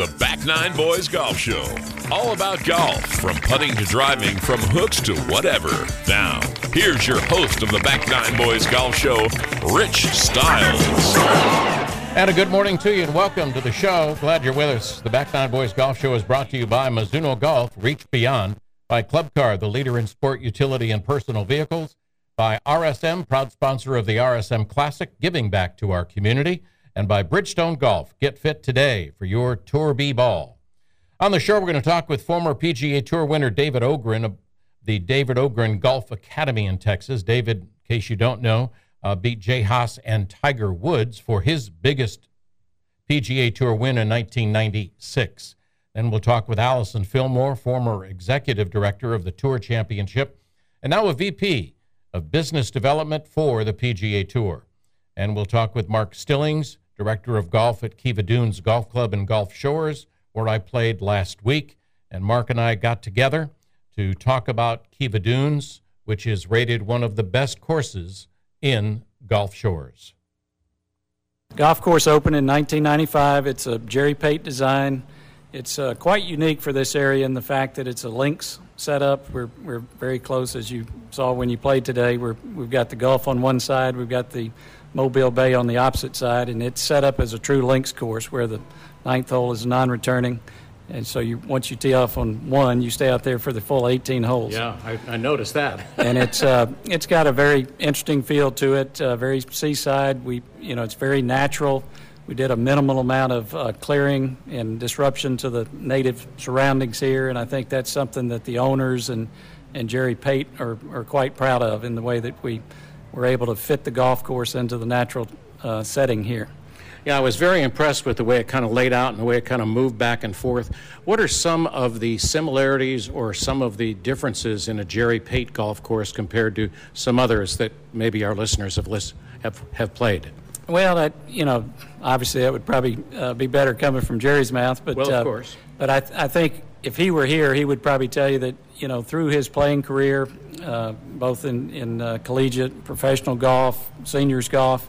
the Back Nine Boys Golf Show. All about golf, from putting to driving, from hooks to whatever. Now, here's your host of the Back Nine Boys Golf Show, Rich Stiles. And a good morning to you and welcome to the show. Glad you're with us. The Back Nine Boys Golf Show is brought to you by Mizuno Golf, Reach Beyond, by Club Car, the leader in sport utility and personal vehicles, by RSM, proud sponsor of the RSM Classic, giving back to our community and by Bridgestone Golf. Get fit today for your Tour B ball. On the show, we're going to talk with former PGA Tour winner David Ogrin of the David Ogrin Golf Academy in Texas. David, in case you don't know, uh, beat Jay Haas and Tiger Woods for his biggest PGA Tour win in 1996. Then we'll talk with Allison Fillmore, former executive director of the Tour Championship, and now a VP of Business Development for the PGA Tour. And we'll talk with Mark Stillings, director of golf at Kiva Dunes Golf Club and Gulf Shores, where I played last week. And Mark and I got together to talk about Kiva Dunes, which is rated one of the best courses in Gulf Shores. Golf course opened in 1995. It's a Jerry Pate design. It's uh, quite unique for this area in the fact that it's a links setup. We're, we're very close, as you saw when you played today. We're, we've got the Gulf on one side, we've got the Mobile Bay on the opposite side, and it's set up as a true links course where the ninth hole is non-returning. And so you once you tee off on one, you stay out there for the full 18 holes. Yeah, I, I noticed that. and it's uh, it's got a very interesting feel to it. Uh, very seaside. We you know it's very natural. We did a minimal amount of uh, clearing and disruption to the native surroundings here, and I think that's something that the owners and and Jerry Pate are, are quite proud of in the way that we were able to fit the golf course into the natural uh, setting here. Yeah, I was very impressed with the way it kind of laid out and the way it kind of moved back and forth. What are some of the similarities or some of the differences in a Jerry Pate golf course compared to some others that maybe our listeners have list, have, have played? Well, that you know, obviously that would probably uh, be better coming from Jerry's mouth, but well, of uh, course. But I, th- I think if he were here, he would probably tell you that you know through his playing career, uh, both in in uh, collegiate, professional golf, seniors golf,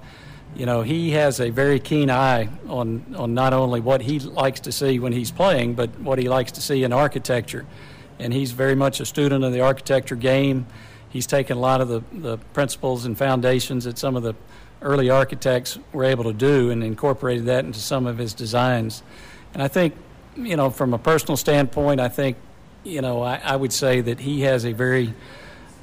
you know he has a very keen eye on on not only what he likes to see when he's playing, but what he likes to see in architecture, and he's very much a student of the architecture game. He's taken a lot of the, the principles and foundations that some of the early architects were able to do and incorporated that into some of his designs. And I think, you know, from a personal standpoint, I think you know, I, I, would say that he has a very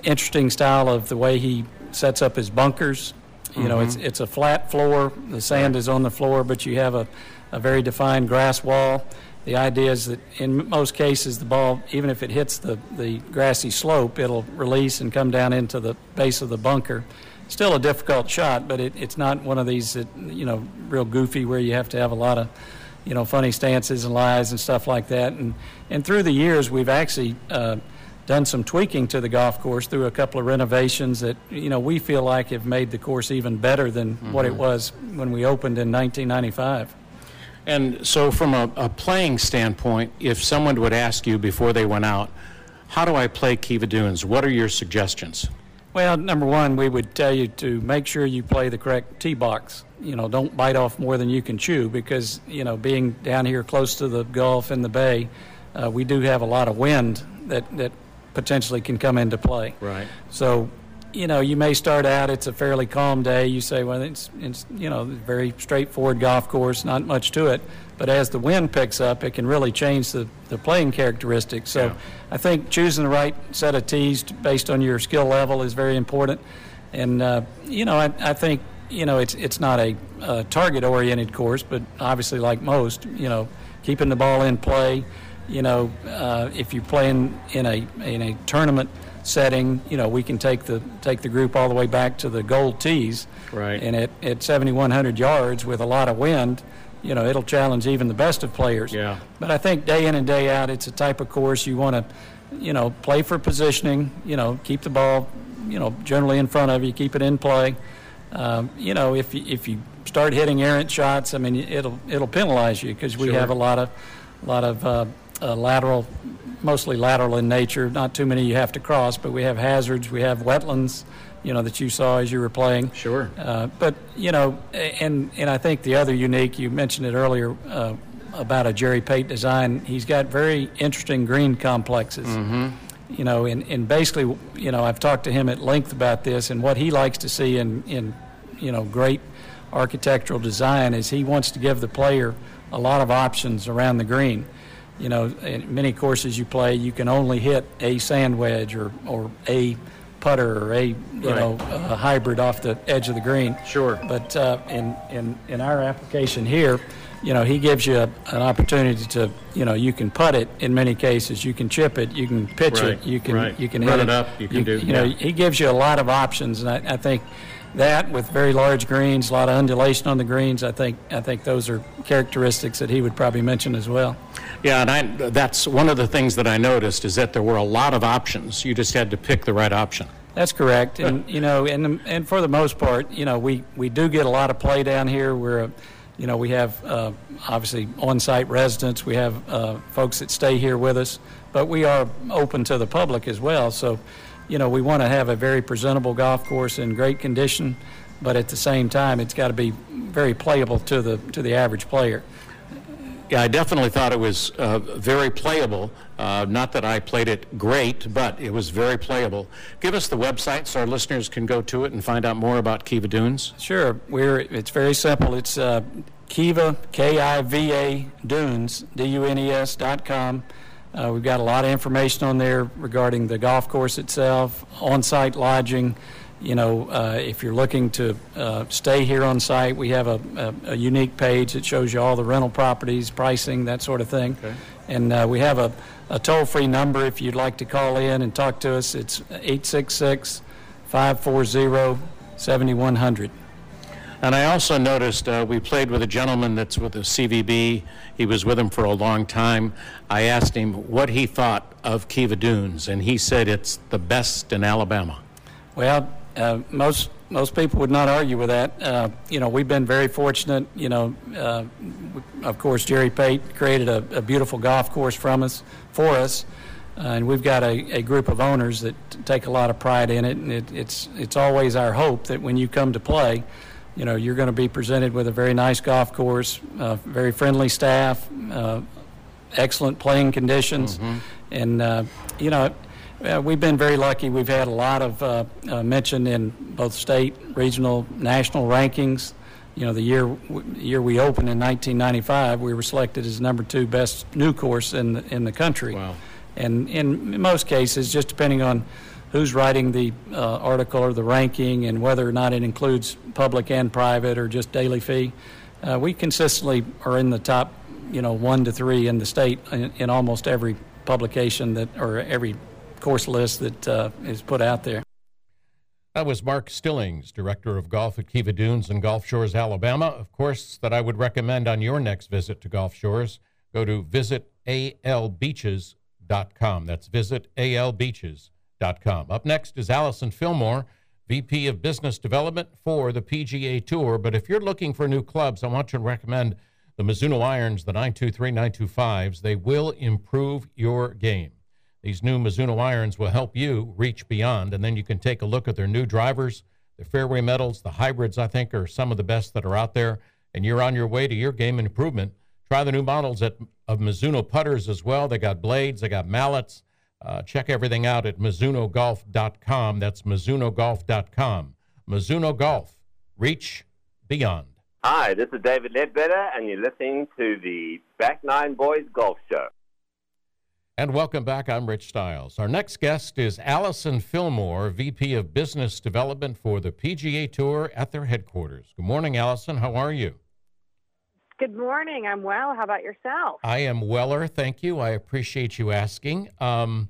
interesting style of the way he sets up his bunkers. You mm-hmm. know, it's mm-hmm. it's a flat floor. The sand is on the floor, but you have a, a very defined grass wall. The idea is that in most cases, the ball, even if it hits the, the grassy slope, it'll release and come down into the base of the bunker. Still a difficult shot, but it, it's not one of these that, you know, real goofy where you have to have a lot of you know, funny stances and lies and stuff like that. And, and through the years, we've actually uh, done some tweaking to the golf course through a couple of renovations that, you know, we feel like have made the course even better than mm-hmm. what it was when we opened in 1995. And so, from a, a, playing standpoint, if someone would ask you before they went out, how do I play Kiva Dunes? What are your suggestions? Well, number one, we would tell you to make sure you play the correct tee box you know, don't bite off more than you can chew because, you know, being down here close to the Gulf and the Bay, uh, we do have a lot of wind that, that potentially can come into play. Right. So, you know, you may start out, it's a fairly calm day. You say, well, it's, it's you know, very straightforward golf course, not much to it. But as the wind picks up, it can really change the, the playing characteristics. So yeah. I think choosing the right set of tees based on your skill level is very important. And, uh, you know, I, I think you know, it's it's not a, a target-oriented course, but obviously, like most, you know, keeping the ball in play. You know, uh, if you're playing in a in a tournament setting, you know, we can take the take the group all the way back to the gold tees. Right. And at, at 7,100 yards with a lot of wind, you know, it'll challenge even the best of players. Yeah. But I think day in and day out, it's a type of course you want to, you know, play for positioning. You know, keep the ball, you know, generally in front of you, keep it in play um, you know, if you, if you start hitting errant shots, I mean, it'll it'll penalize you because we sure. have a lot of a lot of uh, uh, lateral, mostly lateral in nature. Not too many you have to cross, but we have hazards. We have wetlands, you know, that you saw as you were playing. Sure. Uh, but you know, and and I think the other unique, you mentioned it earlier. Uh, about a Jerry Pate design. He's got very interesting green complexes. Mm-hmm. You know, and, and basically, you know, I've talked to him at length about this, and what he likes to see in, in you know, great architectural design is he wants to give the player a lot of options around the green. You know, in many courses you play, you can only hit a sand wedge or, or a putter or a you Right. know a hybrid off the edge of the green. Sure. But uh, in in in our application here, you know, he gives you a, an opportunity to you know you can putt it in many cases, you can chip it, you can pitch Right, it, you can right. you can Run hit it up, you can do- You know, yeah. he gives you a lot of options, and I, I think. That with very large greens, a lot of undulation on the greens, I think I think those are characteristics that he would probably mention as well. Yeah, and I, that's one of the things that I noticed is that there were a lot of options. You just had to pick the right option. That's correct, and you know, and and for the most part, you know, we we do get a lot of play down here. We're, you know, we have uh, obviously on-site residents. We have uh, folks that stay here with us, but we are open to the public as well. So, you know, we want to have a very presentable golf course in great condition, but at the same time, it's got to be very playable to the to the average player. Yeah, I definitely thought it was uh, very playable. Uh, not that I played it great, but it was very playable. Give us the website so our listeners can go to it and find out more about Kiva Dunes. Sure, we're. It's very simple. It's uh, Kiva K I V A Dunes D U N E S dot com. Uh, we've got a lot of information on there regarding the golf course itself, on-site lodging. You know, uh, if you're looking to uh, stay here on site, we have a, a, a unique page that shows you all the rental properties, pricing, that sort of thing. And uh, we have a, a toll-free number if you'd like to call in and talk to us. It's 866 540 7100. And I also noticed uh, we played with a gentleman that's with the CVB. He was with him for a long time. I asked him what he thought of Kiva Dunes, and he said it's the best in Alabama. Well, uh, most most people would not argue with that. Uh, you know, we've been very fortunate. You know, uh, of course, Jerry Pate created a, a beautiful golf course from us for us, uh, and we've got a, a group of owners that take a lot of pride in it. And it, it's it's always our hope that when you come to play, you know, you're going to be presented with a very nice golf course, uh, very friendly staff, uh, excellent playing conditions, and uh, you know. Uh, we've been very lucky. We've had a lot of uh, uh, mention in both state, regional, national rankings. You know, the year year we opened in 1995, we were selected as number two best new course in the, in the country. Wow. And in most cases, just depending on who's writing the uh, article or the ranking and whether or not it includes public and private or just daily fee, uh, we consistently are in the top, you know, one to three in the state in, in almost every publication that or every course list that uh, is put out there. That was Mark Stillings, Director of Golf at Kiva Dunes and Gulf Shores, Alabama. Of course, that I would recommend on your next visit to Gulf Shores. Go to visitalbeaches.com. That's visitalbeaches.com. Up next is Allison Fillmore, VP of Business Development for the PGA Tour. But if you're looking for new clubs, I want to recommend the Mizuno Irons, the 923 925s. They will improve your game. These new Mizuno irons will help you reach beyond, and then you can take a look at their new drivers, their fairway metals, the hybrids, I think, are some of the best that are out there, and you're on your way to your game improvement. Try the new models at, of Mizuno putters as well. They got blades, they got mallets. Uh, check everything out at MizunoGolf.com. That's MizunoGolf.com. Mizuno Golf, reach beyond. Hi, this is David Leadbetter, and you're listening to the Back Nine Boys Golf Show. And welcome back. I'm Rich Stiles. Our next guest is Allison Fillmore, VP of Business Development for the PGA Tour at their headquarters. Good morning, Allison. How are you? Good morning. I'm well. How about yourself? I am weller, thank you. I appreciate you asking. Um,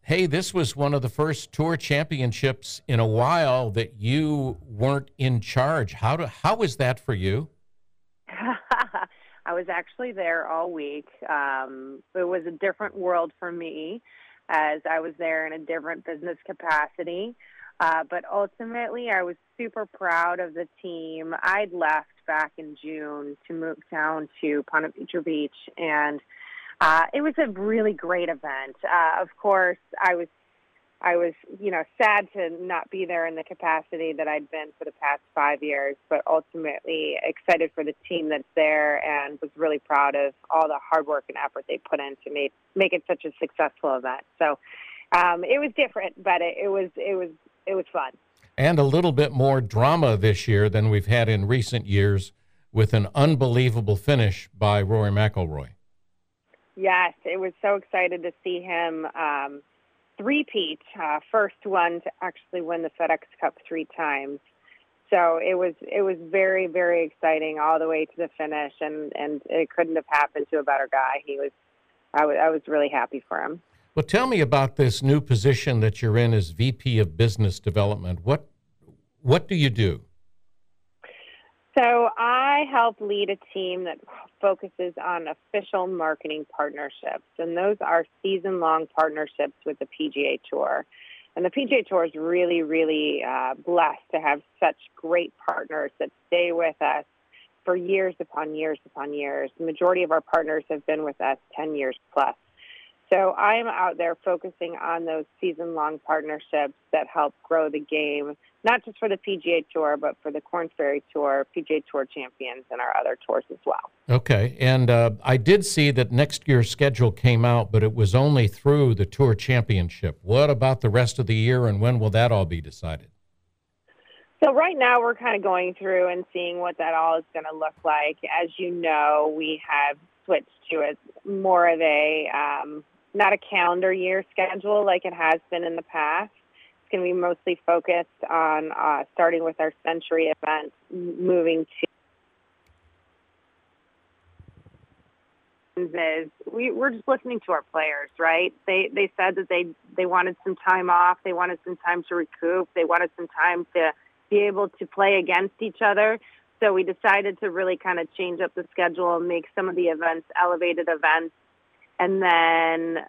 hey, this was one of the first tour championships in a while that you weren't in charge. How do how was that for you? I was actually there all week. Um, it was a different world for me as I was there in a different business capacity. Uh, but ultimately, I was super proud of the team. I'd left back in June to move down to Ponte Vedra Beach, and uh, it was a really great event. Uh, of course, I was I was, you know, sad to not be there in the capacity that I'd been for the past five years, but ultimately excited for the team that's there and was really proud of all the hard work and effort they put in to make make it such a successful event. So um, it was different, but it, it was it was it was fun. And a little bit more drama this year than we've had in recent years, with an unbelievable finish by Rory McIlroy. Yes, it was so excited to see him. Um, three-peat, uh, first one to actually win the FedEx Cup three times. So it was it was very very exciting all the way to the finish, and and it couldn't have happened to a better guy. He was, I was I was really happy for him. Well, tell me about this new position that you're in as VP of Business Development. What what do you do? So I help lead a team that focuses on official marketing partnerships, and those are season-long partnerships with the PGA Tour. And the PGA Tour is really, really uh, blessed to have such great partners that stay with us for years upon years upon years. The majority of our partners have been with us 10 years plus. So I'm out there focusing on those season long partnerships that help grow the game, not just for the PGA Tour, but for the Korn Ferry Tour, PGA Tour champions, and our other tours as well. Okay. And uh, I did see that next year's schedule came out, but it was only through the Tour Championship. What about the rest of the year, and when will that all be decided? So right now we're kind of going through and seeing what that all is going to look like. As you know, we have switched to a more of a um, not a calendar year schedule like it has been in the past. It's going to be mostly focused on uh, starting with our Sentry event, moving to is we, we're just listening to our players, right? They they said that they they wanted some time off, they wanted some time to recoup, they wanted some time to be able to play against each other. So we decided to really kind of change up the schedule and make some of the events elevated events and then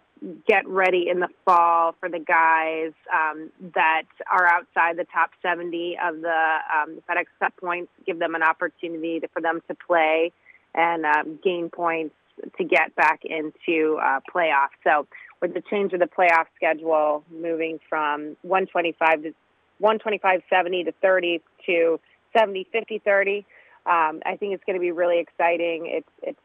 get ready in the fall for the guys um, that are outside the top 70 of the um, FedEx Cup points, give them an opportunity to, for them to play and um, gain points to get back into uh, playoffs. So with the change of the playoff schedule, moving from 125 to 125 70 to 30 to 70 50 30. Um, I think it's going to be really exciting. It's it's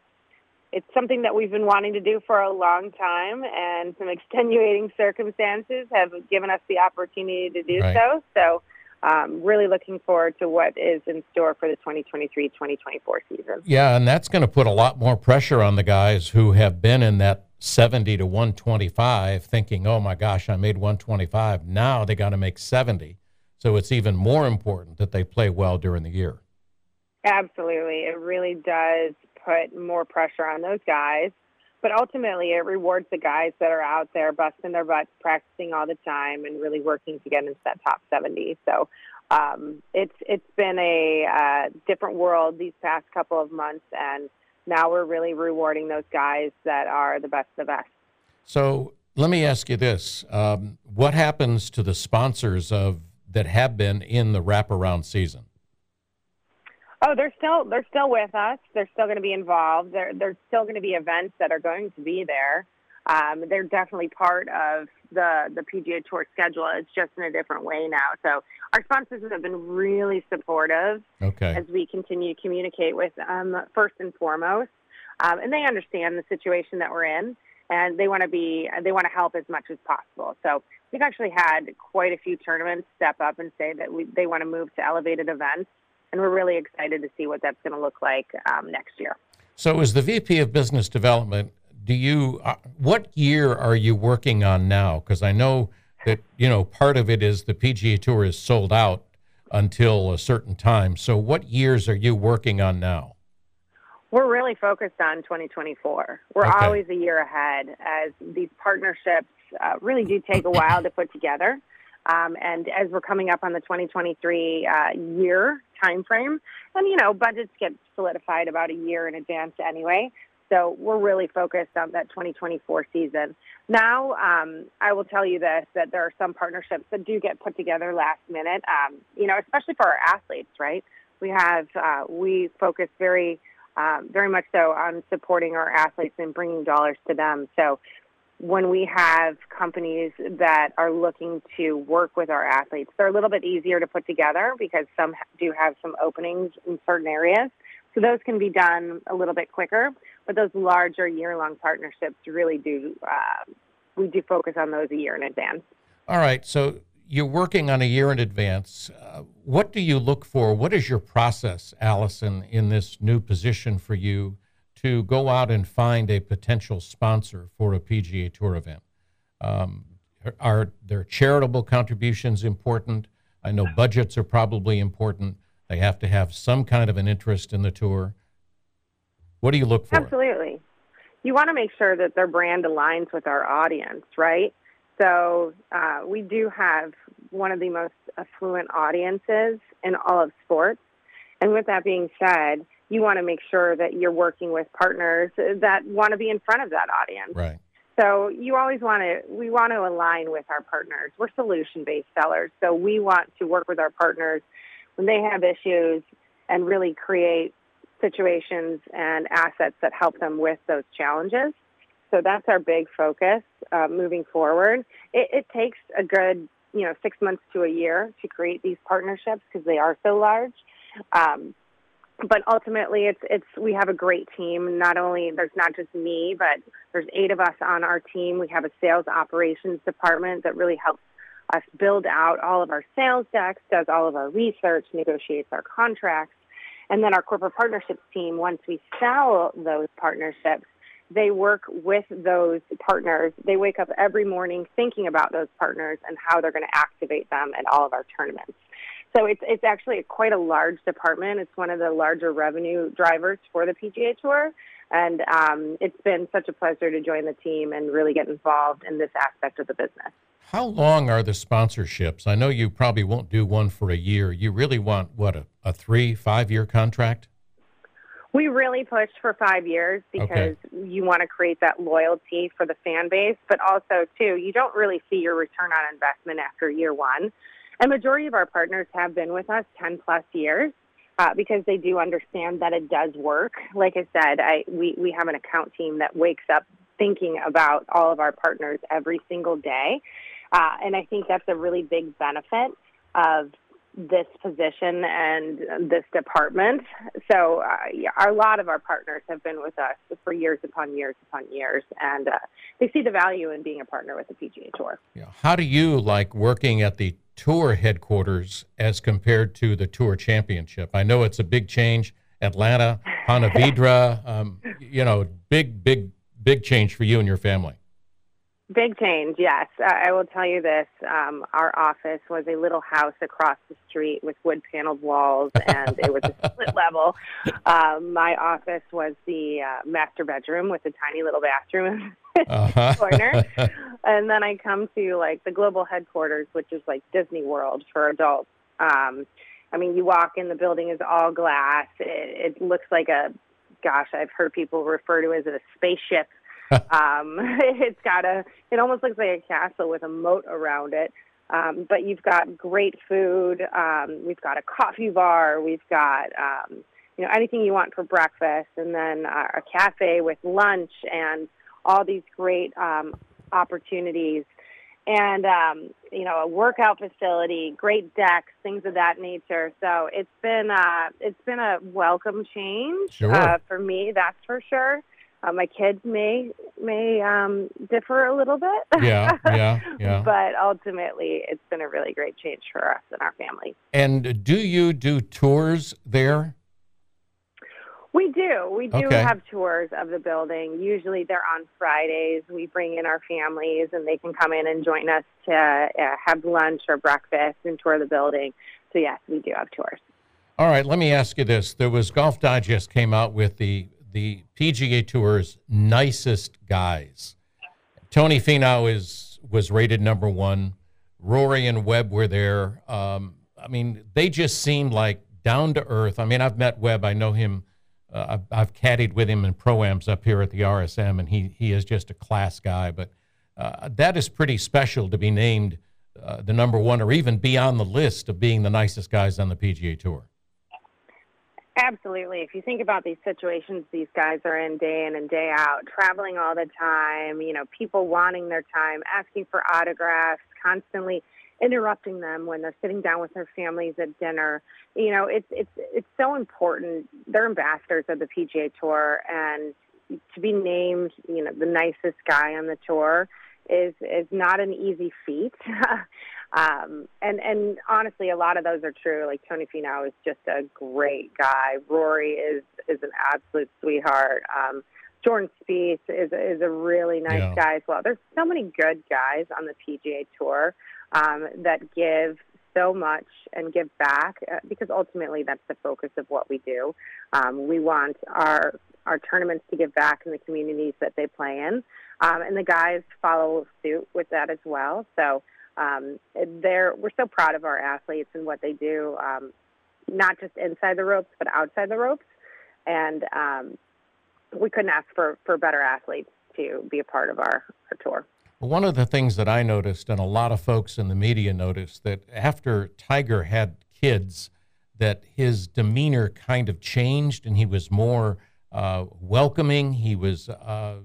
it's something that we've been wanting to do for a long time, and some extenuating circumstances have given us the opportunity to do right. so. So, um, really looking forward to what is in store for the 2023 2024 season. Yeah, and that's going to put a lot more pressure on the guys who have been in that 70 to 125, thinking, oh my gosh, I made 125. Now they got to make 70. So it's even more important that they play well during the year. Absolutely. It really does put more pressure on those guys. But ultimately, it rewards the guys that are out there busting their butts, practicing all the time, and really working to get into that top 70. So um, it's it's been a uh, different world these past couple of months, and now we're really rewarding those guys that are the best of the best. So let me ask you this: um, What happens to the sponsors of that have been in the wraparound season? Oh, they're still they're still with us. They're still going to be involved. There there's still going to be events that are going to be there. Um, they're definitely part of the the PGA Tour schedule. It's just in a different way now. So our sponsors have been really supportive okay. as we continue to communicate with them first and foremost, um, and they understand the situation that we're in, and they want to be they want to help as much as possible. So we've actually had quite a few tournaments step up and say that we, they want to move to elevated events and we're really excited to see what that's going to look like um, next year. So, as the VP of Business Development, do you uh, what year are you working on now? Because I know that you know part of it is the PGA Tour is sold out until a certain time. So, what years are you working on now? We're really focused on 2024. We're Okay. always a year ahead as these partnerships uh, really do take a while to put together. Um, and as we're coming up on the 2023 uh, year time frame, and you know, budgets get solidified about a year in advance anyway. So we're really focused on that 2024 season. Now, um, I will tell you this: that there are some partnerships that do get put together last minute. Um, you know, especially for our athletes, right? We have uh, we focus very, um, very much so on supporting our athletes and bringing dollars to them. So when we have companies that are looking to work with our athletes, they're a little bit easier to put together because some do have some openings in certain areas. So those can be done a little bit quicker. But those larger year-long partnerships really do. Uh, we do focus on those a year in advance. All right. So you're working on a year in advance. Uh, what do you look for? What is your process, Allison, in this new position for you? To go out and find a potential sponsor for a PGA Tour event? Um, are their charitable contributions important? I know budgets are probably important. They have to have some kind of an interest in the tour. What do you look for? Absolutely. You want to make sure that their brand aligns with our audience, right? So uh, we do have one of the most affluent audiences in all of sports. And with that being said, you want to make sure that you're working with partners that want to be in front of that audience. Right. So you always want to we want to align with our partners. We're solution based sellers, so we want to work with our partners when they have issues and really create situations and assets that help them with those challenges. So that's our big focus uh, moving forward. It, it takes a good you know six months to a year to create these partnerships because they are so large. Um, but ultimately it's it's we have a great team. Not only there's not just me but there's eight of us on our team. We have a sales operations department that really helps us build out all of our sales decks does all of our research negotiates our contracts. And then our corporate partnerships team once we sell those partnerships they work with those partners. They wake up every morning thinking about those partners and how they're going to activate them at all of our tournaments so it's it's actually quite a large department. It's one of the larger revenue drivers for the PGA Tour, and um, it's been such a pleasure to join the team and really get involved in this aspect of the business. How long are the sponsorships? I know you probably won't do one for a year. You really want what a, a three, five year contract? We really push for five years because okay. you want to create that loyalty for the fan base, but also too, you don't really see your return on investment after year one. A majority of our partners have been with us 10 plus years. Uh, because they do understand that it does work. Like I said, I, we, we have an account team that wakes up thinking about all of our partners every single day. Uh, and I think that's a really big benefit of this position and this department. So, uh, a lot of our partners have been with us for years upon years upon years, and uh, they see the value in being a partner with the PGA Tour. Yeah. How do you like working at the tour headquarters as compared to the tour championship? I know it's a big change. Atlanta, Ponte Vedra, um, you know, big, big, big change for you and your family. Big change, yes. Uh, I will tell you this. Um, our office was a little house across the street with wood paneled walls, and it was a split level. Um, my office was the uh, master bedroom with a tiny little bathroom uh-huh. corner. and then I come to like the global headquarters, which is like Disney World for adults. Um, I mean, you walk in, the building is all glass. It, it looks like a, gosh, I've heard people refer to it as a spaceship. um, it's got a, it almost looks like a castle with a moat around it. Um, but you've got great food. Um, we've got a coffee bar. We've got, um, you know, anything you want for breakfast, and then uh, a cafe with lunch and all these great um, opportunities and um, you know a workout facility, great decks, things of that nature. So it's been uh, it's been a welcome change sure. uh, for me, that's for sure. Uh, my kids may may um, differ a little bit. Yeah, yeah, yeah. but ultimately, it's been a really great change for us and our family. And do you do tours there? We do. We do okay. have tours of the building. Usually they're on Fridays. We bring in our families and they can come in and join us to uh, have lunch or breakfast and tour the building. So, yes, we do have tours. All right, let me ask you this. There was Golf Digest came out with the the PGA Tour's nicest guys. Tony Finau is was rated number one. Rory and Webb were there. Um, I mean, they just seemed like down to earth. I mean, I've met Webb. I know him uh, I've, I've caddied with him in proams up here at the RSM, and he he is just a class guy. But uh, that is pretty special to be named uh, the number one, or even be on the list of being the nicest guys on the PGA Tour. Absolutely. If you think about these situations these guys are in day in and day out, traveling all the time, you know, people wanting their time, asking for autographs, constantly interrupting them when they're sitting down with their families at dinner. You know, it's it's it's so important. They're ambassadors of the PGA Tour and to be named, you know, the nicest guy on the tour is is not an easy feat. Um, and and honestly, a lot of those are true. Like Tony Finau is just a great guy. Rory is is an absolute sweetheart. Um, Jordan Spieth is is a really nice yeah. guy as well. There's so many good guys on the PGA Tour um, that give so much and give back uh, because ultimately that's the focus of what we do. Um, we want our our tournaments to give back in the communities that they play in, um, and the guys follow suit with that as well. So um, they're we're so proud of our athletes and what they do, um, not just inside the ropes but outside the ropes, and um, we couldn't ask for for better athletes to be a part of our, our tour. One of the things that I noticed, and a lot of folks in the media noticed, that after Tiger had kids, that his demeanor kind of changed, and he was more uh, welcoming. He was uh,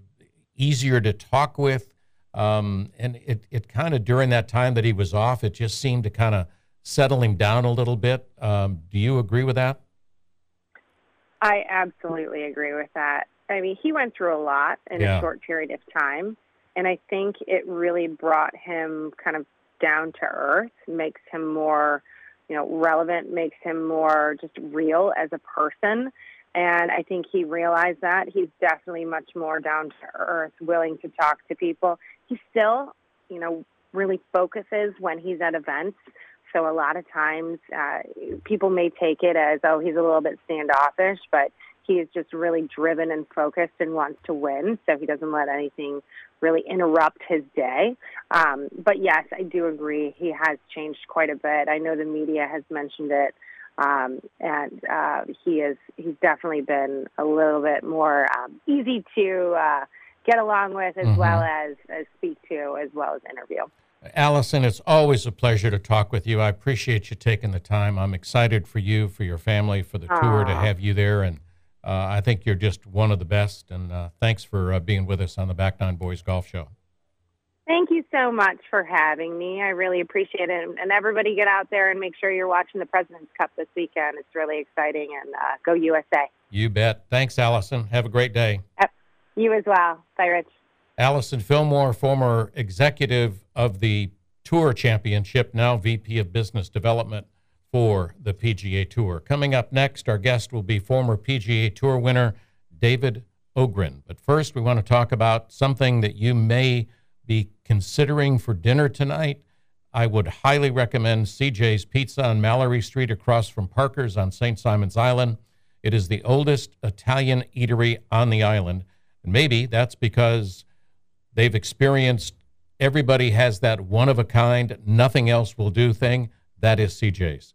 easier to talk with. Um, and it, it kind of during that time that he was off, it just seemed to kind of settle him down a little bit. Um, do you agree with that? I absolutely agree with that. I mean, he went through a lot in yeah. a short period of time, and I think it really brought him kind of down to earth, makes him more, you know, relevant, makes him more just real as a person. And I think he realized that. He's definitely much more down to earth, willing to talk to people. He still, you know, really focuses when he's at events. So a lot of times uh, people may take it as, oh, he's a little bit standoffish, but he is just really driven and focused and wants to win. So he doesn't let anything really interrupt his day. Um, but yes, I do agree. He has changed quite a bit. I know the media has mentioned it. Um, and uh, he is he's definitely been a little bit more um, easy to uh, get along with as mm-hmm. well as, as speak to as well as interview. Allison, it's always a pleasure to talk with you. I appreciate you taking the time. I'm excited for you, for your family, for the Aww. tour to have you there, and uh, I think you're just one of the best. And uh, thanks for uh, being with us on the Back Nine Boys Golf Show. Thank you so much for having me. I really appreciate it. And everybody get out there and make sure you're watching the President's Cup this weekend. It's really exciting. And uh, go USA. You bet. Thanks, Allison. Have a great day. You as well. Bye, Rich. Allison Fillmore, former executive of the Tour Championship, now VP of Business Development for the PGA Tour. Coming up next, our guest will be former PGA Tour winner David Ogrin. But first, we want to talk about something that you may be considering for dinner tonight, I would highly recommend CJ's Pizza on Mallory Street across from Parker's on St. Simons Island. It is the oldest Italian eatery on the island. And maybe that's because they've experienced everybody has that one of a kind, nothing else will do thing. That is CJ's.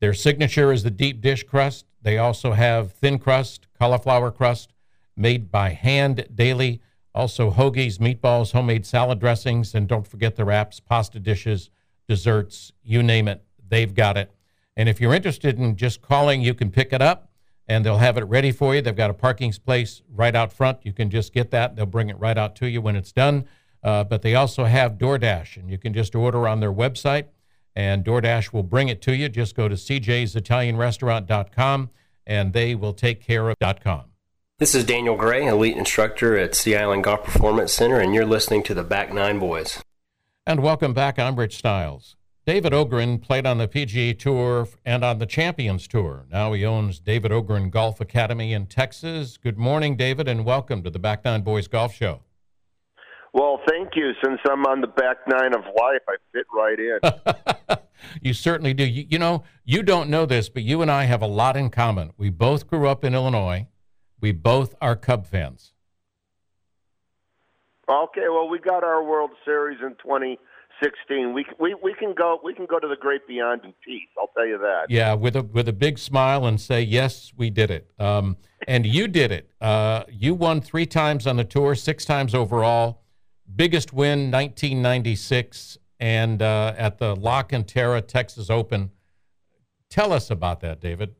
Their signature is the deep dish crust. They also have thin crust, cauliflower crust, made by hand daily. Also, hoagies, meatballs, homemade salad dressings, and don't forget the wraps, pasta dishes, desserts, you name it, they've got it. And if you're interested in just calling, you can pick it up and they'll have it ready for you. They've got a parking space right out front. You can just get that. They'll bring it right out to you when it's done. Uh, but they also have DoorDash, and you can just order on their website, and DoorDash will bring it to you. Just go to cjsitalianrestaurant.com, and they will take care of .com. This is Daniel Gray, elite instructor at Sea Island Golf Performance Center, and you're listening to the Back Nine Boys. And welcome back. I'm Rich Stiles. David Ogrin played on the PGA Tour and on the Champions Tour. Now he owns David Ogrin Golf Academy in Texas. Good morning, David, and welcome to the Back Nine Boys Golf Show. Well, thank you. Since I'm on the back nine of life, I fit right in. you certainly do. You, you know, you don't know this, but you and I have a lot in common. We both grew up in Illinois. We both are Cub fans. Okay, well, we got our World Series in 2016. We we we can go we can go to the great beyond in peace. I'll tell you that. Yeah, with a with a big smile and say yes, we did it. Um, and you did it. Uh, you won three times on the tour, six times overall. Biggest win 1996 and uh, at the La Cantera Texas Open. Tell us about that, David.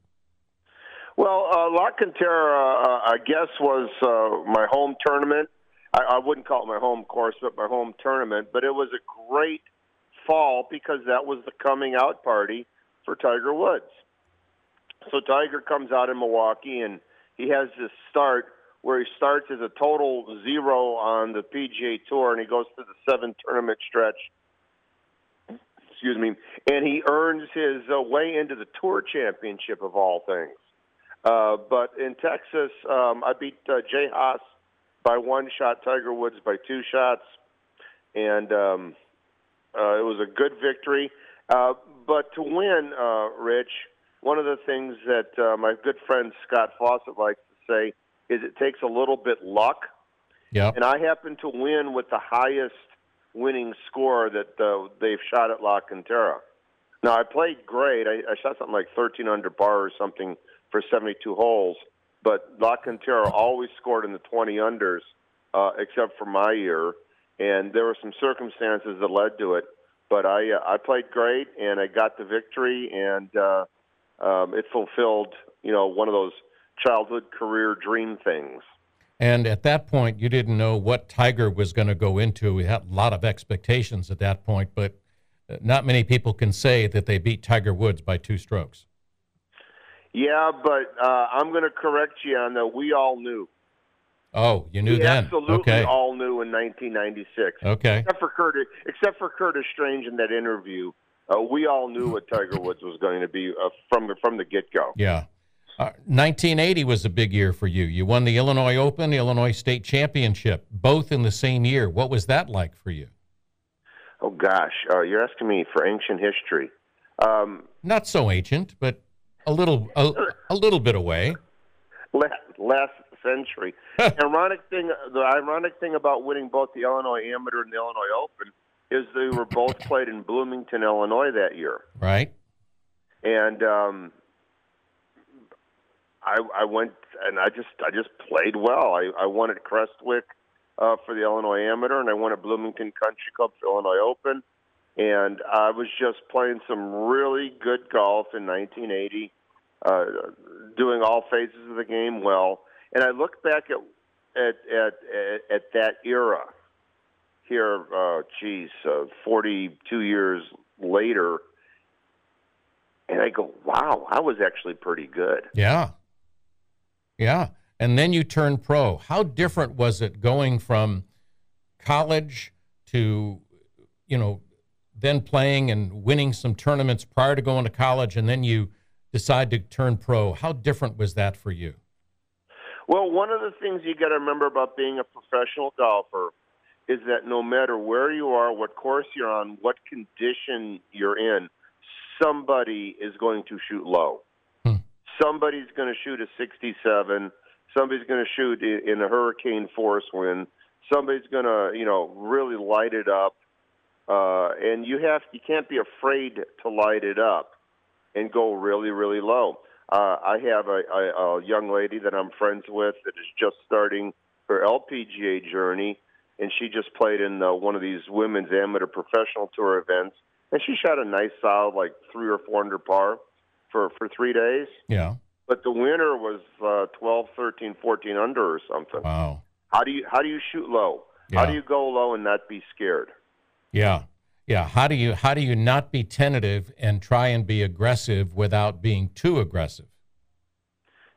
Well, Uh, La Cantera, uh, I guess, was uh, my home tournament. I, I wouldn't call it my home course, but my home tournament. But it was a great fall because that was the coming out party for Tiger Woods. So Tiger comes out in Milwaukee and he has this start where he starts as a total zero on the PGA Tour and he goes through the seven tournament stretch. Excuse me, and he earns his uh, way into the Tour Championship of all things. Uh, but in Texas, um, I beat uh, Jay Haas by one shot, Tiger Woods by two shots, and um, uh, it was a good victory. Uh, but to win, uh, Rich, one of the things that uh, my good friend Scott Fawcett likes to say is it takes a little bit luck. Yeah. And I happen to win with the highest winning score that uh, they've shot at La Cantera. Now I played great. I, I shot something like 13 under par or something for 72 holes, but La Cantera always scored in the 20 unders, uh, except for my year. And there were some circumstances that led to it, but I uh, I played great and I got the victory, and uh, um, it fulfilled you know one of those childhood career dream things. And at that point, you didn't know what Tiger was going to go into. We had a lot of expectations at that point, but uh, not many people can say that they beat Tiger Woods by two strokes. Yeah, but uh, I'm going to correct you on that. We all knew. Oh, you knew we then. absolutely okay. all knew in 1996. Okay. Except for Curtis, except for Curtis Strange in that interview, uh, we all knew what Tiger Woods was going to be uh, from from the get go. Yeah. Uh, 1980 was a big year for you. You won the Illinois Open, the Illinois State Championship, both in the same year. What was that like for you? Oh gosh, uh, you're asking me for ancient history. Um, Not so ancient, but a little a, a little bit away. last, last century. ironic thing, the ironic thing about winning both the Illinois Amateur and the Illinois Open is they were both played in Bloomington, Illinois that year, Right? and um, I, I went and I just I just played well. I, I won at Crestwicke uh, for the Illinois Amateur, and I won at Bloomington Country Club for Illinois Open. And I was just playing some really good golf in 1980, uh, doing all phases of the game well. And I look back at at at at, at that era here, uh, geez, uh, 42 years later, and I go, wow, I was actually pretty good. Yeah. Yeah. And then you turn pro. How different was it going from college to, you know, then playing and winning some tournaments prior to going to college, and then you decide to turn pro? How different was that for you? Well, one of the things you got to remember about being a professional golfer is that no matter where you are, what course you're on, what condition you're in, somebody is going to shoot low. Hmm. Somebody's going to shoot a 67. Somebody's going to shoot in a hurricane force wind. Somebody's going to, you know, really light it up. Uh, and you have you can't be afraid to light it up and go really really low. Uh, I have a, a, a young lady that I'm friends with that is just starting her LPGA journey, and she just played in uh, one of these women's amateur professional tour events, and she shot a nice solid like three or four under par for for three days. Yeah. But the winner was uh, 12, 13, 14 under or something. Wow. How do you how do you shoot low? Yeah. How do you go low and not be scared? Yeah. Yeah. How do you how do you not be tentative and try and be aggressive without being too aggressive?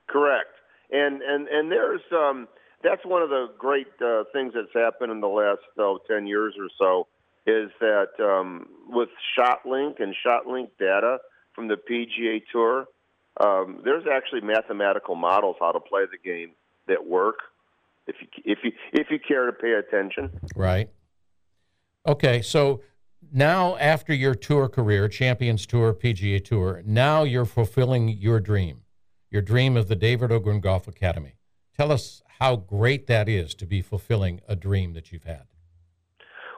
Correct. And and and there's um that's one of the great uh, things that's happened in the last oh, 10 years or so is that um, with ShotLink and ShotLink data from the PGA Tour, um, there's actually mathematical models how to play the game that work if you if you if you care to pay attention. Right. Okay, so now after your tour career, Champions Tour, PGA Tour, now you're fulfilling your dream, your dream of the David Ogrin Golf Academy. Tell us how great that is to be fulfilling a dream that you've had.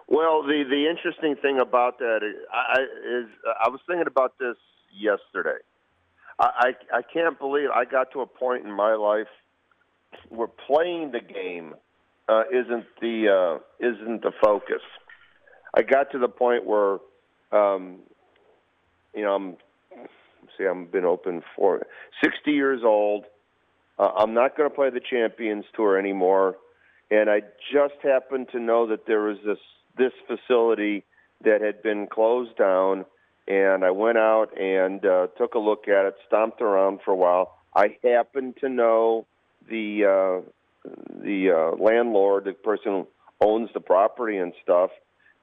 Well, the the interesting thing about that is, I, is I was thinking about this yesterday. I, I I can't believe I got to a point in my life where playing the game uh, isn't the uh, isn't the focus. I got to the point where, um, you know, I'm see, I've been open for 60 years old. Uh, I'm not going to play the Champions Tour anymore, and I just happened to know that there was this this facility that had been closed down, and I went out and uh, took a look at it, stomped around for a while. I happened to know the uh, the uh, landlord, the person who owns the property and stuff,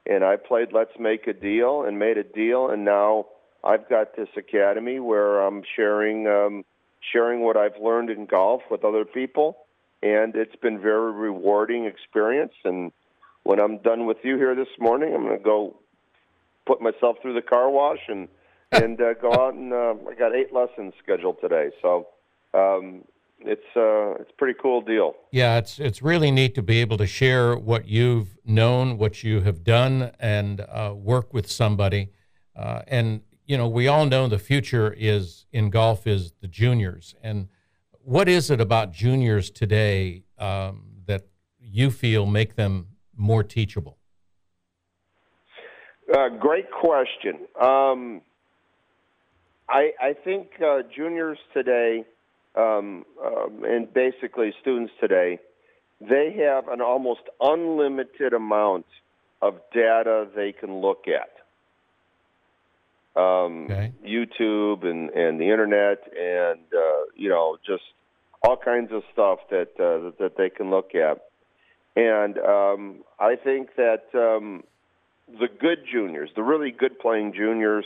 and I played Let's Make a Deal and made a deal, and now I've got this academy where I'm sharing um, sharing what I've learned in golf with other people, and it's been very rewarding experience. And when I'm done with you here this morning, I'm going to go put myself through the car wash and and uh, go out and uh, I got eight lessons scheduled today. So um, it's uh, it's a pretty cool deal. Yeah, it's it's really neat to be able to share what you've known, what you have done, and uh, work with somebody. Uh, and you know, we all know the future is in golf is the juniors. And what is it about juniors today um, that you feel make them more teachable? Uh, great question. Um, I, I think uh, juniors today, um, um, and basically students today, they have an almost unlimited amount of data they can look at. Um, Okay. YouTube and, and the internet, and uh, you know, just all kinds of stuff that uh, that they can look at. And um, I think that um, the good juniors, the really good playing juniors,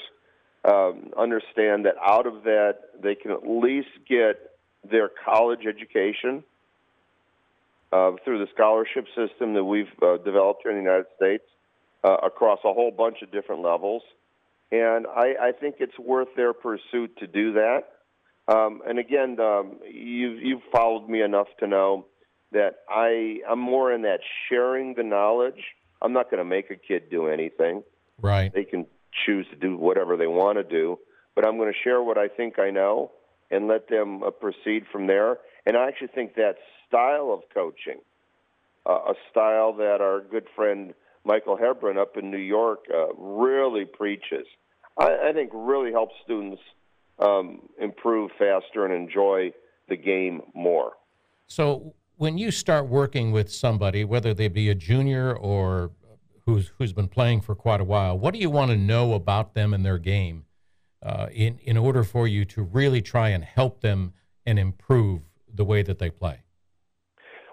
um, understand that out of that they can at least get their college education uh, through the scholarship system that we've uh, developed here in the United States uh, across a whole bunch of different levels. And I, I think it's worth their pursuit to do that. Um, and again, um, you've, you've followed me enough to know that I, I'm more in that sharing the knowledge. I'm not going to make a kid do anything. Right. They can choose to do whatever they want to do, but I'm going to share what I think I know and let them uh, proceed from there. And I actually think that style of coaching, uh, a style that our good friend Michael Hebron up in New York uh, really preaches, I, I think really helps students um, improve faster and enjoy the game more. So when you start working with somebody, whether they be a junior or who's who's been playing for quite a while, what do you want to know about them and their game uh, in in order for you to really try and help them and improve the way that they play?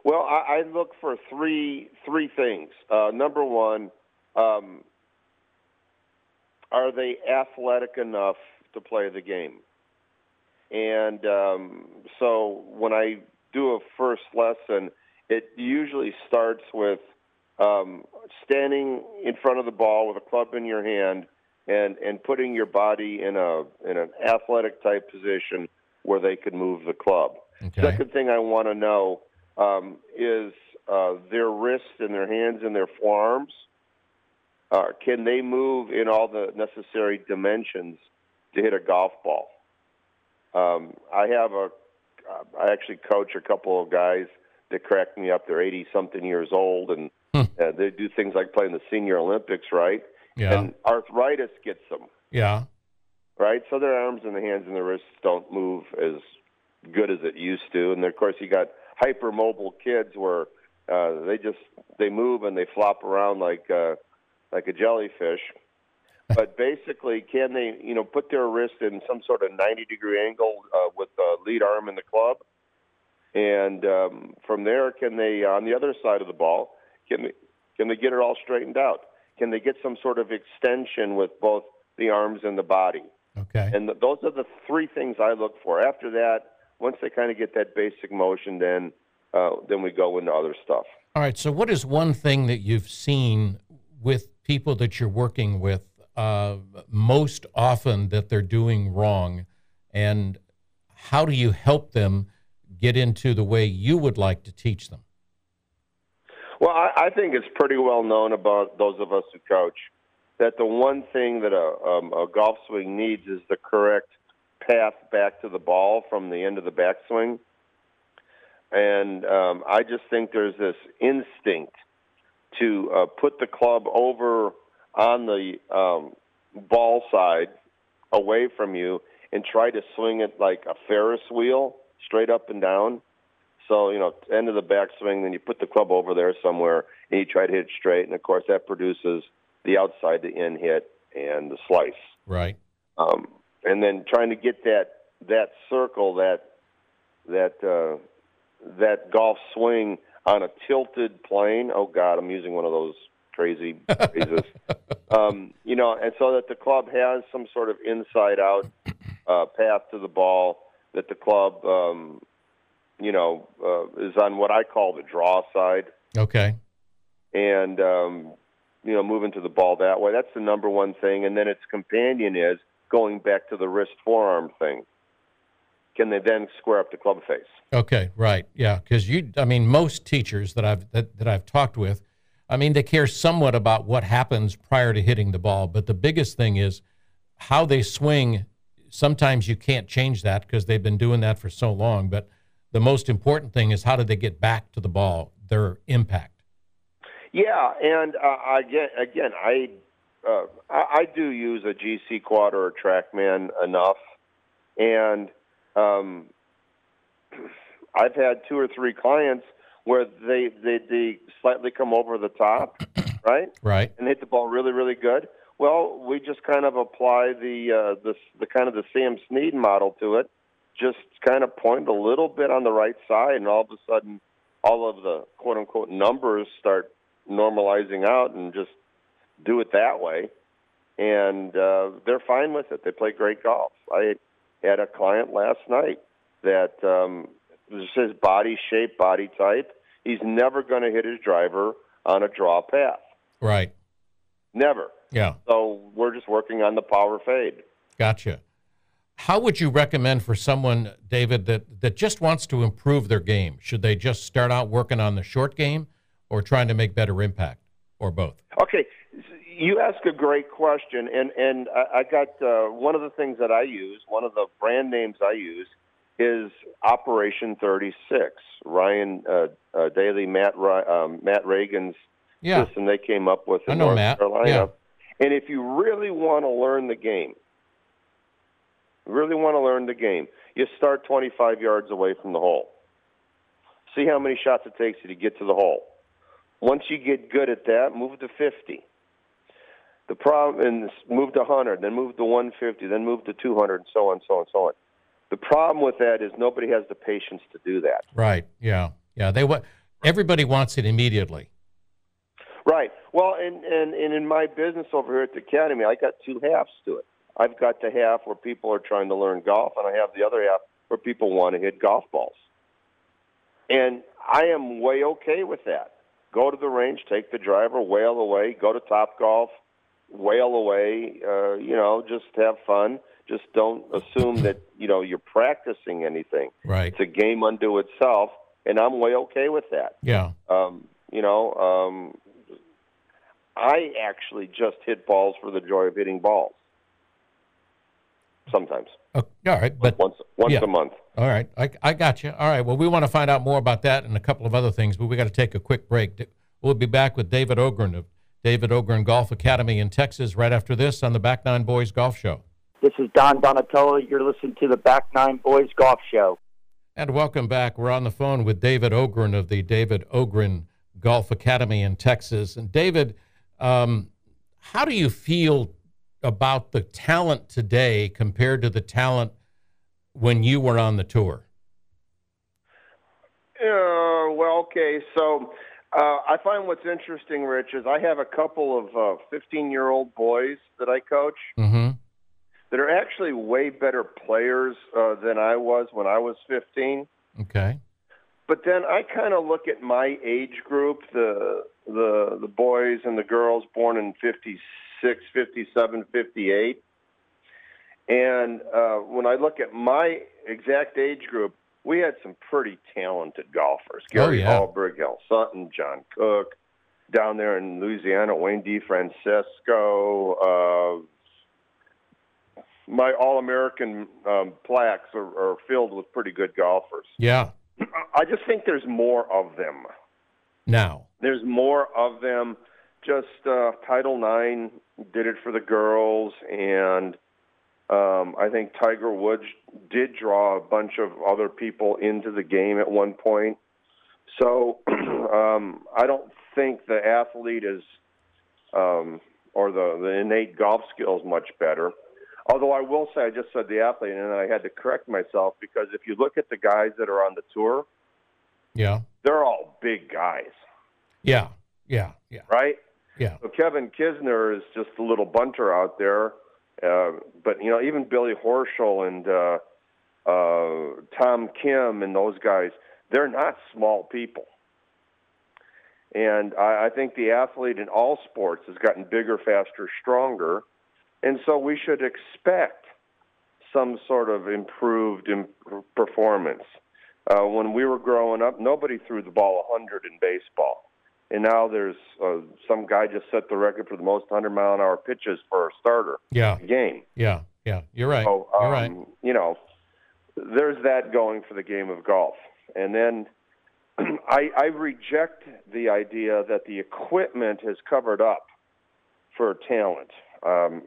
Well, I, I look for three three things. Uh, number one, um, are they athletic enough to play the game? And um, so when I do a first lesson, it usually starts with um, standing in front of the ball with a club in your hand and and putting your body in a in an athletic type position where they could move the club. Okay. Second thing I want to know um, is uh, their wrists and their hands and their forearms. Uh, can they move in all the necessary dimensions to hit a golf ball? Um, I have a, uh, I actually coach a couple of guys that crack me up. They're 80 something years old and Hmm. uh, they do things like playing the Senior Olympics, right? Yeah. And arthritis gets them, Yeah. right? So their arms and the hands and the wrists don't move as good as it used to. And of course, you got hypermobile kids where uh, they just they move and they flop around like uh, like a jellyfish. but basically, can they you know put their wrist in some sort of 90 degree angle uh, with the lead arm in the club? And um, from there, can they on the other side of the ball? Can they can they get it all straightened out? Can they get some sort of extension with both the arms and the body? Okay. And th- those are the three things I look for. After that, once they kind of get that basic motion, then uh, then we go into other stuff. All right. So, what is one thing that you've seen with people that you're working with uh, most often that they're doing wrong, and how do you help them get into the way you would like to teach them? Well, I, I think it's pretty well known about those of us who coach that the one thing that a, um, a golf swing needs is the correct path back to the ball from the end of the backswing. And um, I just think there's this instinct to uh, put the club over on the um, ball side away from you and try to swing it like a Ferris wheel straight up and down. So, you know, end of the backswing, then you put the club over there somewhere and you try to hit it straight. And of course, that produces the outside to in hit and the slice. Right. Um, and then trying to get that that circle, that that uh, that golf swing on a tilted plane. Oh God, I'm using one of those crazy phrases. um, you know, and so that the club has some sort of inside out uh, path to the ball. That the club, um, you know, uh, is on what I call the draw side, Okay. and um, you know, moving to the ball that way. That's the number one thing. And then its companion is going back to the wrist forearm thing. Can they then square up the club face? Okay, right. Yeah, because you, I mean, most teachers that I've that, that I've talked with, I mean, they care somewhat about what happens prior to hitting the ball, but the biggest thing is how they swing. Sometimes you can't change that because they've been doing that for so long. But the most important thing is how do they get back to the ball, their impact. Yeah, and uh, again, again, I, uh, I I do use a GC quad or a TrackMan enough, and um, I've had two or three clients where they they, they slightly come over the top, right, Right. and hit the ball really really good. Well, we just kind of apply the uh, the the kind of the Sam Snead model to it. Just kind of point a little bit on the right side, and all of a sudden, all of the quote unquote numbers start normalizing out, and just do it that way. And uh, they're fine with it. They play great golf. I had a client last night that um, his body shape, body type. He's never going to hit his driver on a draw path. Right. Never. Yeah. So we're just working on the power fade. Gotcha. How would you recommend for someone, David, that, that just wants to improve their game? Should they just start out working on the short game or trying to make better impact or both? Okay, you ask a great question, and and I, I got uh, one of the things that I use, one of the brand names I use, is Operation Thirty Six. Ryan uh, uh, Dailey, Matt um, Matt Reagan's Yeah. system they came up with in North Matt, Carolina. yeah. And if you really want to learn the game, really want to learn the game, you start 25 yards away from the hole. See how many shots it takes you to get to the hole. Once you get good at that, move to 50. The problem, and move to 100, then move to 150, then move to 200, and so on, so on, so on. The problem with that is nobody has the patience to do that. Right. Yeah. Yeah. They wa- Everybody wants it immediately. Right. Well, and, and, and in my business over here at the academy, I got two halves to it. I've got the half where people are trying to learn golf, and I have the other half where people want to hit golf balls. And I am way okay with that. Go to the range, take the driver, whale away, go to Top Golf, whale away. Uh, you know, just have fun. Just don't assume that you know you're practicing anything. Right. It's a game unto itself, and I'm way okay with that. Yeah. Um, you know, um, I actually just hit balls for the joy of hitting balls. Sometimes, Oh, all right. But once once yeah. a month. All right, I, I got you. All right, well, we want to find out more about that and a couple of other things, but we got to take a quick break. We'll be back with David Ogrin of David Ogrin Golf Academy in Texas right after this on the Back Nine Boys Golf Show. This is Don Donatello. You're listening to the Back Nine Boys Golf Show. And welcome back. We're on the phone with David Ogrin of the David Ogrin Golf Academy in Texas. And David, um, how do you feel about the talent today compared to the talent when you were on the tour? Uh, well, okay. So uh, I find what's interesting, Rich, is I have a couple of 15 uh, year old boys that I coach Mm-hmm. that are actually way better players uh, than I was when I was 15. Okay. But then I kind of look at my age group, the the the boys and the girls born in 56, 57, 58. And uh, when I look at my exact age group, we had some pretty talented golfers. Gary yeah. Hallberg, Hal Sutton, John Cook, down there in Louisiana, Wayne DeFrancesco. Uh, my All-American um, plaques are, are filled with pretty good golfers. Yeah. I just think there's more of them. Now. There's more of them. Just uh, Title IX did it for the girls, and Um, I think Tiger Woods did draw a bunch of other people into the game at one point. So um, I don't think the athlete is, um, or the, the innate golf skills much better. Although I will say, I just said the athlete, and I had to correct myself because if you look at the guys that are on the tour, Yeah. they're all big guys, Yeah. Yeah. Yeah. right? Yeah. So Kevin Kisner is just a little bunter out there, uh, but you know even Billy Horschel and uh, uh, Tom Kim and those guys, they're not small people. And I, I think the athlete in all sports has gotten bigger, faster, stronger, and so we should expect some sort of improved im- performance. Uh, when we were growing up, nobody threw the ball 100 in baseball and now there's uh, some guy just set the record for the most 100 mile an hour pitches for a starter Yeah. game. Yeah. Yeah. You're right. So, um, You're right. You know, there's that going for the game of golf, and then I, I reject the idea that the equipment has covered up for talent. Um,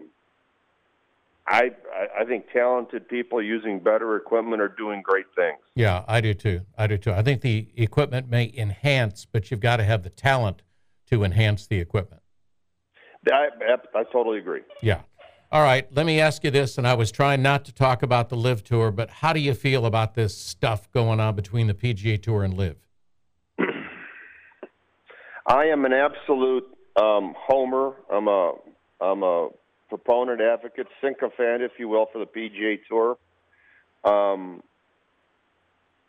I I- think talented people using better equipment are doing great things. Yeah, I do too. I do too. I think the equipment may enhance, but you've got to have the talent to enhance the equipment. I, I, I totally agree. Yeah. All right. Let me ask you this, and I was trying not to talk about the LIV Tour, but how do you feel about this stuff going on between the PGA Tour and LIV? I am an absolute um, homer. I'm a I'm a proponent, advocate, sycophant, if you will, for the PGA Tour. Um,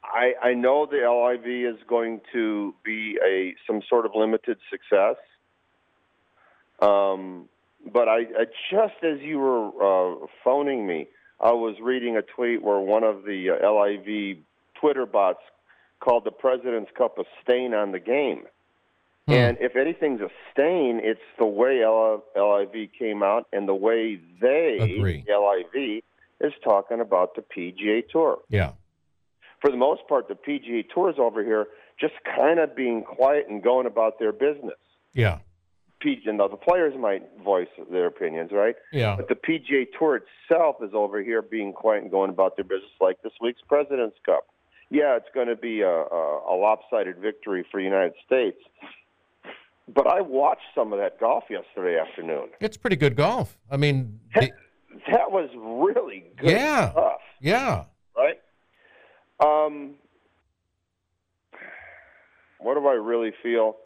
I I know the LIV is going to be a some sort of limited success. Um, but I, I just as you were uh, phoning me, I was reading a tweet where one of the uh, LIV Twitter bots called the President's Cup a stain on the game. Hmm. And if anything's a stain, it's the way LIV came out and the way they, Agree. LIV, is talking about the PGA Tour. Yeah. For the most part, the PGA Tour is over here just kind of being quiet and going about their business. Yeah. P- you know, the players might voice their opinions, right? Yeah. But the PGA Tour itself is over here being quiet and going about their business, like this week's President's Cup. Yeah, it's going to be a, a, a lopsided victory for the United States. But I watched some of that golf yesterday afternoon. It's pretty good golf. I mean, the, That was really good Yeah. stuff, yeah. right? Um, what do I really feel?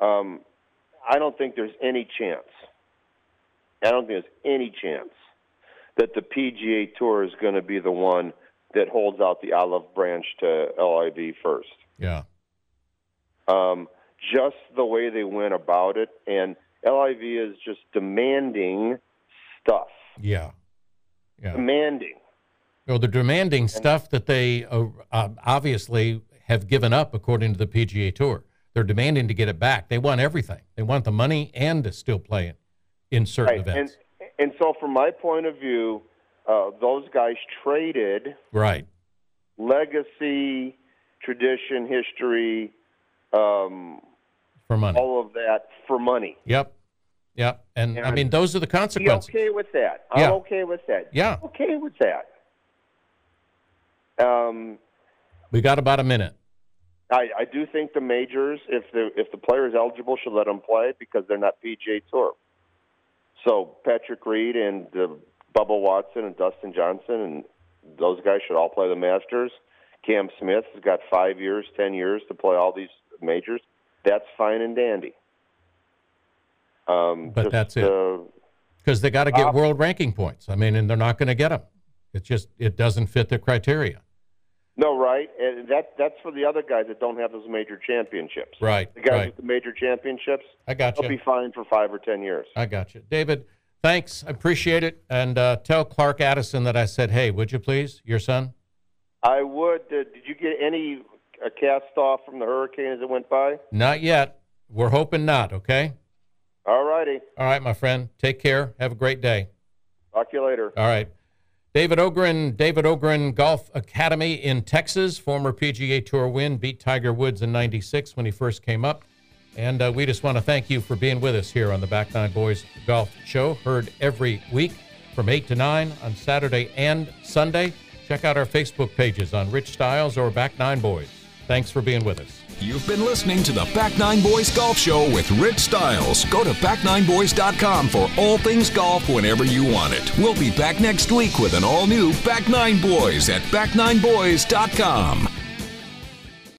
Um, I don't think there's any chance. I don't think there's any chance that the PGA Tour is going to be the one that holds out the olive branch to LIV first. Yeah. Um, just the way they went about it, and LIV is just demanding stuff. Yeah. Yeah. Demanding. Well, they're demanding stuff that they uh, obviously have given up, according to the PGA Tour. They're demanding to get it back. They want everything. They want the money and to still play it in certain Right. events. And and so, from my point of view, uh, those guys traded right. legacy, tradition, history, um, For money. all of that for money. Yep. Yep. And, I mean, those are the consequences. okay with that. I'm Yeah. okay with that. Yeah. Okay with that. Um, We got about a minute. I, I do think the majors, if the if the player is eligible, should let them play because they're not PGA Tour. So Patrick Reed and uh, Bubba Watson and Dustin Johnson and those guys should all play the Masters. Cam Smith has got five years, ten years to play all these majors. That's fine and dandy. Um, But just, that's it. Uh, because they got to get Uh, world ranking points. I mean, and they're not going to get them. It just it doesn't fit their criteria. no, right, and that that's for the other guys that don't have those major championships. Right. The guys Right. with the major championships, I got you. they'll be fine for five or ten years. I got you, David. Thanks. I appreciate it. And uh, tell Clark Addison that I said, hey, would you please, your son? I would. Uh, did you get any uh, cast off from the hurricane as it went by? Not yet. We're hoping not. Okay. All righty. All right, my friend. Take care. Have a great day. Talk to you later. All right. David Ogrin, David Ogrin Golf Academy in Texas, former PGA Tour win, beat Tiger Woods in 96 when he first came up. And uh, we just want to thank you for being with us here on the Back Nine Boys Golf Show, heard every week from 8 to 9 on Saturday and Sunday. Check out our Facebook pages on Rich Stiles or Back Nine Boys. Thanks for being with us. You've been listening to the Back Nine Boys Golf Show with Rich Stiles. Go to back9boys.com for all things golf whenever you want it. We'll be back next week with an all new Back Nine Boys at back9boys.com.